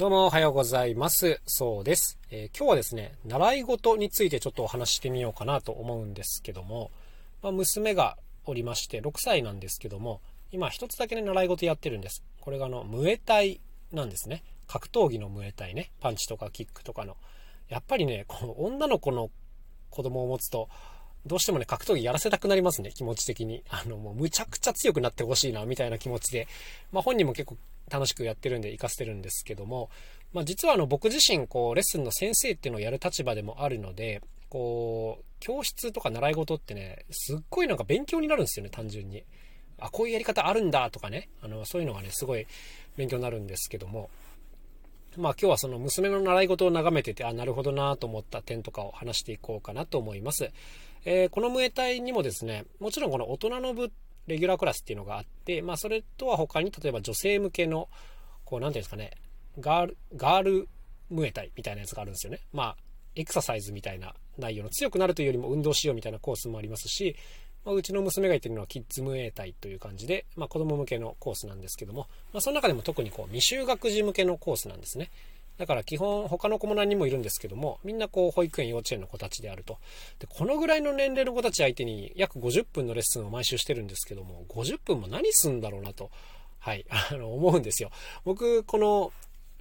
どうもおはようございます。そうです、えー、今日はですね、習い事についてちょっとお話してみようかなと思うんですけども、まあ、娘がおりまして、6歳なんですけども、今一つだけね、習い事やってるんです。これがあの、ムエタイなんですね。格闘技のムエタイね。パンチとかキックとかの。やっぱりね、この女の子の子供を持つと、どうしてもね、格闘技やらせたくなりますね、気持ち的に。あの、もうむちゃくちゃ強くなってほしいな、みたいな気持ちで。まあ本人も結構楽しくやってるんで活かせてるんですけども、まあ実はあの僕自身、こう、レッスンの先生っていうのをやる立場でもあるので、こう、教室とか習い事ってね、すっごいなんか勉強になるんですよね、単純に。あ、こういうやり方あるんだとかね、あの、そういうのがね、すごい勉強になるんですけども、まあ今日はその娘の習い事を眺めてて、あ、なるほどなと思った点とかを話していこうかなと思います。えー、このムエタイにもですね、もちろんこの大人の部、レギュラークラスっていうのがあって、まあそれとは他に例えば女性向けの、こう、なんていうんですかね、ガール、ガールムエタイみたいなやつがあるんですよね。まあ、エクササイズみたいな内容の強くなるというよりも運動しようみたいなコースもありますし、まあ、うちの娘が言ってるのはキッズムエタイという感じで、まあ、子供向けのコースなんですけども、まあ、その中でも特にこう未就学児向けのコースなんですね。だから基本他の子も何人もいるんですけども、みんなこう保育園、幼稚園の子たちであると。で、このぐらいの年齢の子たち相手に約50分のレッスンを毎週してるんですけども、50分も何すんだろうなと、はい、あの、思うんですよ。僕、この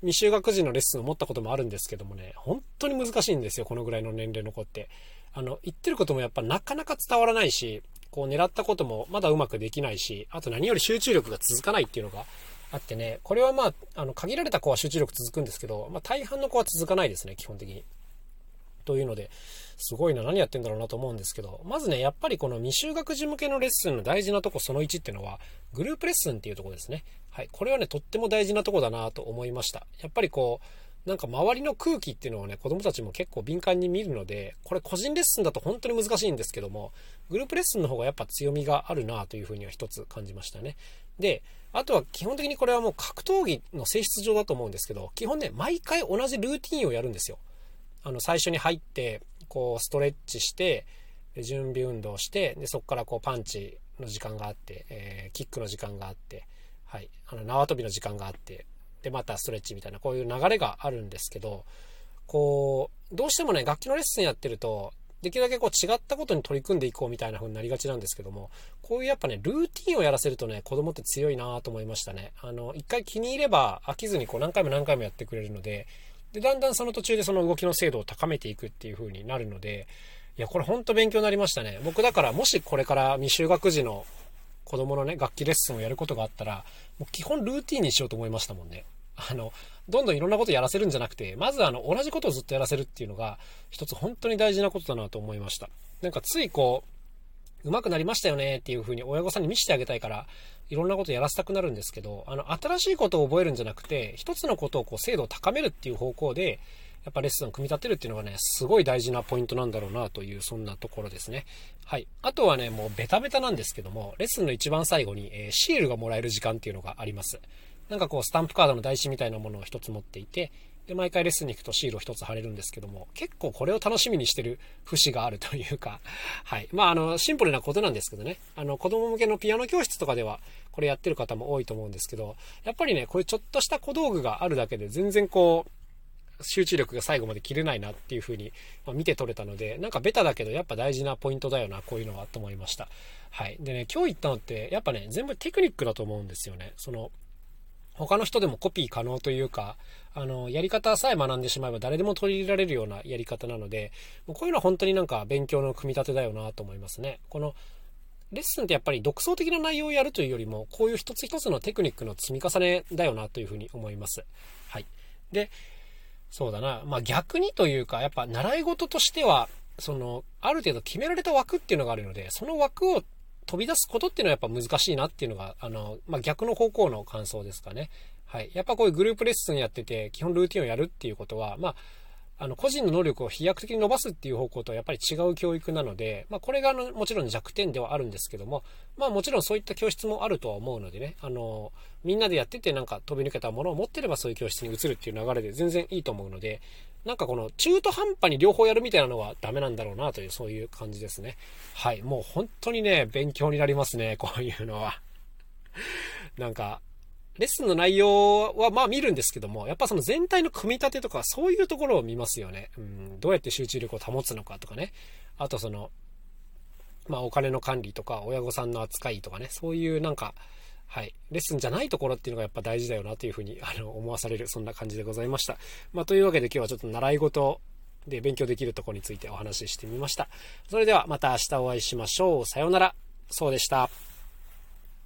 未就学児のレッスンを持ったこともあるんですけどもね、本当に難しいんですよ、このぐらいの年齢の子って。あの、言ってることもやっぱなかなか伝わらないし、こう狙ったこともまだうまくできないし、あと何より集中力が続かないっていうのがあってね、これはまあ、あの、限られた子は集中力続くんですけど、まあ大半の子は続かないですね、基本的に。というので、すごいな、何やってんだろうなと思うんですけど、まずね、やっぱりこの未就学児向けのレッスンの大事なとこその1っていうのは、グループレッスンっていうとこですね。はい。これはね、とっても大事なとこだなと思いました。やっぱりこう、なんか周りの空気っていうのをね、子供たちも結構敏感に見るので、これ個人レッスンだと本当に難しいんですけども、グループレッスンの方がやっぱ強みがあるなというふうには一つ感じましたね。で、あとは基本的にこれはもう格闘技の性質上だと思うんですけど、基本ね、毎回同じルーティンをやるんですよ。あの、最初に入って、こう、ストレッチして、準備運動して、で、そこからこう、パンチの時間があって、えー、キックの時間があって、はい、あの、縄跳びの時間があって、で、またストレッチみたいな、こういう流れがあるんですけど、こう、どうしてもね、楽器のレッスンやってると、できるだけこう違ったことに取り組んでいこうみたいな風になりがちなんですけども、こういうやっぱね、ルーティンをやらせるとね、子供って強いなと思いましたね。あの、一回気に入れば飽きずにこう何回も何回もやってくれるので、で、だんだんその途中でその動きの精度を高めていくっていう風になるので、いや、これほんと勉強になりましたね。僕だからもしこれから未就学児の子供のね、楽器レッスンをやることがあったら、もう基本ルーティーンにしようと思いましたもんね。あの、どんどんいろんなことやらせるんじゃなくて、まずあの、同じことをずっとやらせるっていうのが、一つ本当に大事なことだなと思いました。なんかついこう、上手くなりましたよねっていう風に親御さんに見せてあげたいから、いろんなことやらせたくなるんですけど、あの、新しいことを覚えるんじゃなくて、一つのことをこう、精度を高めるっていう方向で、やっぱレッスンを組み立てるっていうのがね、すごい大事なポイントなんだろうなという、そんなところですね。はい。あとはね、もうベタベタなんですけども、レッスンの一番最後に、えー、シールがもらえる時間っていうのがあります。なんかこう、スタンプカードの台紙みたいなものを一つ持っていて、で、毎回レッスンに行くとシールを一つ貼れるんですけども、結構これを楽しみにしてる節があるというか、はい。まあ、あの、シンプルなことなんですけどね、あの、子供向けのピアノ教室とかでは、これやってる方も多いと思うんですけど、やっぱりね、こういうちょっとした小道具があるだけで全然こう、集中力が最後まで切れないなっていう風に、ま見て取れたので、なんかベタだけどやっぱ大事なポイントだよな、こういうのはと思いました。はい。でね、今日言ったのって、やっぱね、全部テクニックだと思うんですよね。その、他の人でもコピー可能というか、あの、やり方さえ学んでしまえば誰でも取り入れられるようなやり方なので、もうこういうのは本当になんか勉強の組み立てだよなと思いますね。この、レッスンってやっぱり独創的な内容をやるというよりも、こういう一つ一つのテクニックの積み重ねだよなというふうに思います。はい。で、そうだな。まあ逆にというか、やっぱ習い事としては、その、ある程度決められた枠っていうのがあるので、その枠を飛び出すことっていうのはやっぱ難しいなっていうのが、あの、まあ、逆の方向の感想ですかね。はい。やっぱこういうグループレッスンやってて、基本ルーティンをやるっていうことは、まあ、あの、個人の能力を飛躍的に伸ばすっていう方向とはやっぱり違う教育なので、まあ、これがあの、もちろん弱点ではあるんですけども、まあ、もちろんそういった教室もあるとは思うのでね、あの、みんなでやっててなんか飛び抜けたものを持ってればそういう教室に移るっていう流れで全然いいと思うので、なんかこの中途半端に両方やるみたいなのはダメなんだろうなという、そういう感じですね。はい。もう本当にね、勉強になりますね、こういうのは。なんか、レッスンの内容はまあ見るんですけども、やっぱその全体の組み立てとかそういうところを見ますよね。うん、どうやって集中力を保つのかとかね。あとその、まあお金の管理とか親御さんの扱いとかね、そういうなんか、はい。レッスンじゃないところっていうのがやっぱ大事だよなというふうに あの思わされる、そんな感じでございました。まあというわけで今日はちょっと習い事で勉強できるところについてお話ししてみました。それではまた明日お会いしましょう。さようなら。そうでした。